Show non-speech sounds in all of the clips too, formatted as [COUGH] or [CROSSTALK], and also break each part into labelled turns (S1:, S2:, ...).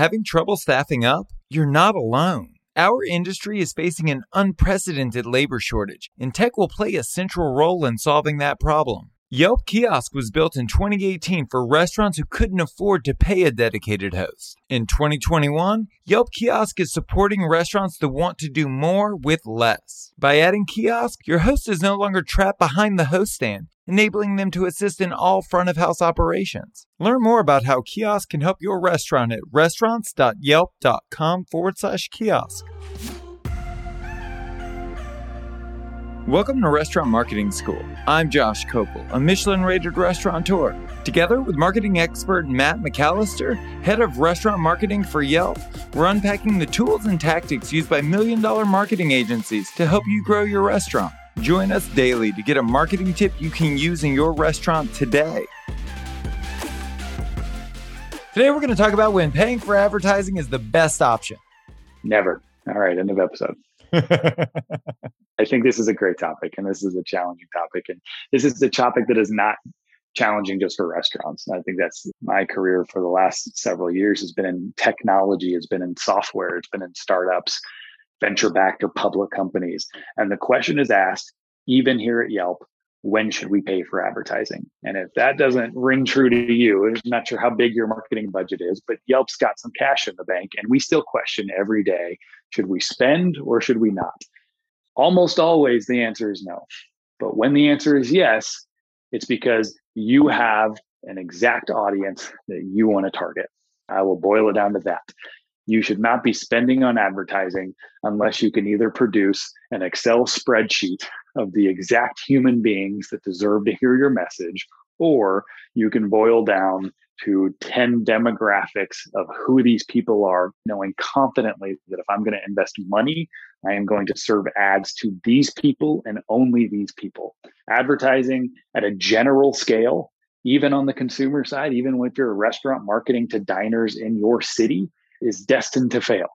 S1: Having trouble staffing up? You're not alone. Our industry is facing an unprecedented labor shortage, and tech will play a central role in solving that problem. Yelp Kiosk was built in 2018 for restaurants who couldn't afford to pay a dedicated host. In 2021, Yelp Kiosk is supporting restaurants that want to do more with less. By adding Kiosk, your host is no longer trapped behind the host stand, enabling them to assist in all front of house operations. Learn more about how Kiosk can help your restaurant at restaurants.yelp.com forward slash kiosk. Welcome to Restaurant Marketing School. I'm Josh Kopel, a Michelin rated restaurateur. Together with marketing expert Matt McAllister, head of restaurant marketing for Yelp, we're unpacking the tools and tactics used by million dollar marketing agencies to help you grow your restaurant. Join us daily to get a marketing tip you can use in your restaurant today. Today, we're going to talk about when paying for advertising is the best option.
S2: Never. All right, end of episode. [LAUGHS] I think this is a great topic and this is a challenging topic. And this is a topic that is not challenging just for restaurants. I think that's my career for the last several years has been in technology, it's been in software, it's been in startups, venture backed or public companies. And the question is asked, even here at Yelp, when should we pay for advertising? And if that doesn't ring true to you, I'm not sure how big your marketing budget is, but Yelp's got some cash in the bank. And we still question every day should we spend or should we not? Almost always the answer is no. But when the answer is yes, it's because you have an exact audience that you want to target. I will boil it down to that. You should not be spending on advertising unless you can either produce an Excel spreadsheet of the exact human beings that deserve to hear your message, or you can boil down to 10 demographics of who these people are, knowing confidently that if I'm going to invest money, I am going to serve ads to these people and only these people. Advertising at a general scale, even on the consumer side, even if you're a restaurant marketing to diners in your city, is destined to fail,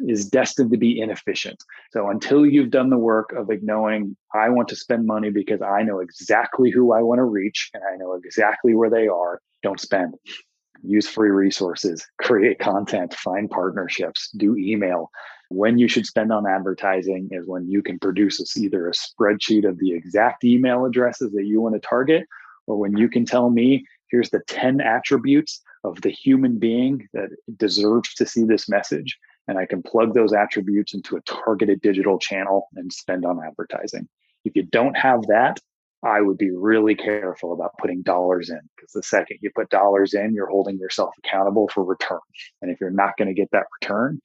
S2: is destined to be inefficient. So until you've done the work of knowing, I want to spend money because I know exactly who I want to reach and I know exactly where they are, don't spend. Use free resources, create content, find partnerships, do email. When you should spend on advertising is when you can produce either a spreadsheet of the exact email addresses that you want to target, or when you can tell me, here's the 10 attributes of the human being that deserves to see this message. And I can plug those attributes into a targeted digital channel and spend on advertising. If you don't have that, I would be really careful about putting dollars in because the second you put dollars in, you're holding yourself accountable for return. And if you're not going to get that return,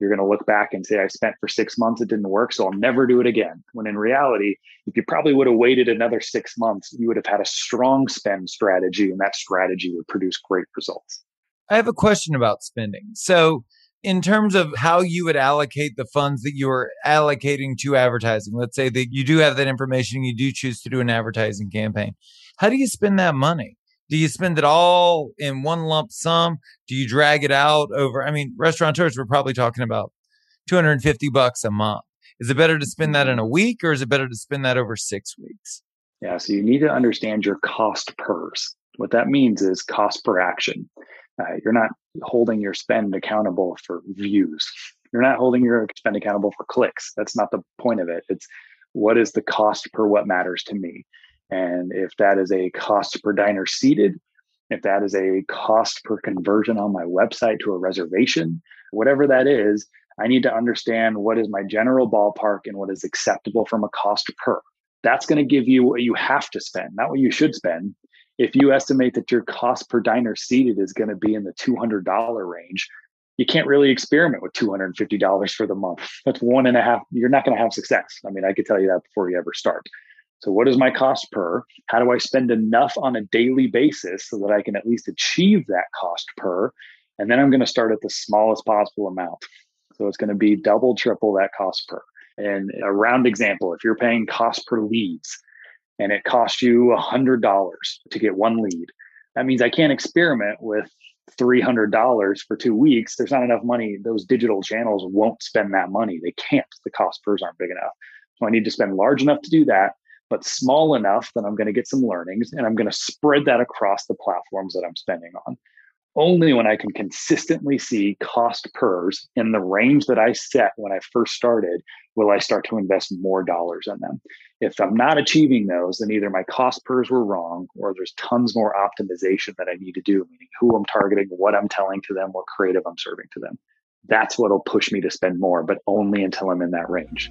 S2: you're going to look back and say, I spent for six months, it didn't work, so I'll never do it again. When in reality, if you probably would have waited another six months, you would have had a strong spend strategy, and that strategy would produce great results.
S1: I have a question about spending. So, in terms of how you would allocate the funds that you are allocating to advertising, let's say that you do have that information, you do choose to do an advertising campaign. How do you spend that money? Do you spend it all in one lump sum? Do you drag it out over? I mean, restaurateurs, we're probably talking about 250 bucks a month. Is it better to spend that in a week or is it better to spend that over six weeks?
S2: Yeah, so you need to understand your cost pers. What that means is cost per action. Uh, you're not holding your spend accountable for views. You're not holding your spend accountable for clicks. That's not the point of it. It's what is the cost per what matters to me. And if that is a cost per diner seated, if that is a cost per conversion on my website to a reservation, whatever that is, I need to understand what is my general ballpark and what is acceptable from a cost per. That's going to give you what you have to spend, not what you should spend. If you estimate that your cost per diner seated is going to be in the $200 range, you can't really experiment with $250 for the month. That's one and a half. You're not going to have success. I mean, I could tell you that before you ever start. So, what is my cost per? How do I spend enough on a daily basis so that I can at least achieve that cost per? And then I'm going to start at the smallest possible amount. So, it's going to be double, triple that cost per. And a round example if you're paying cost per leads and it costs you $100 to get one lead, that means I can't experiment with $300 for two weeks. There's not enough money. Those digital channels won't spend that money. They can't. The cost pers aren't big enough. So I need to spend large enough to do that but small enough that I'm going to get some learnings and I'm going to spread that across the platforms that I'm spending on. only when I can consistently see cost pers in the range that I set when I first started will I start to invest more dollars in them. If I'm not achieving those, then either my cost pers were wrong or there's tons more optimization that I need to do, meaning who I'm targeting, what I'm telling to them, what creative I'm serving to them. That's what'll push me to spend more, but only until I'm in that range.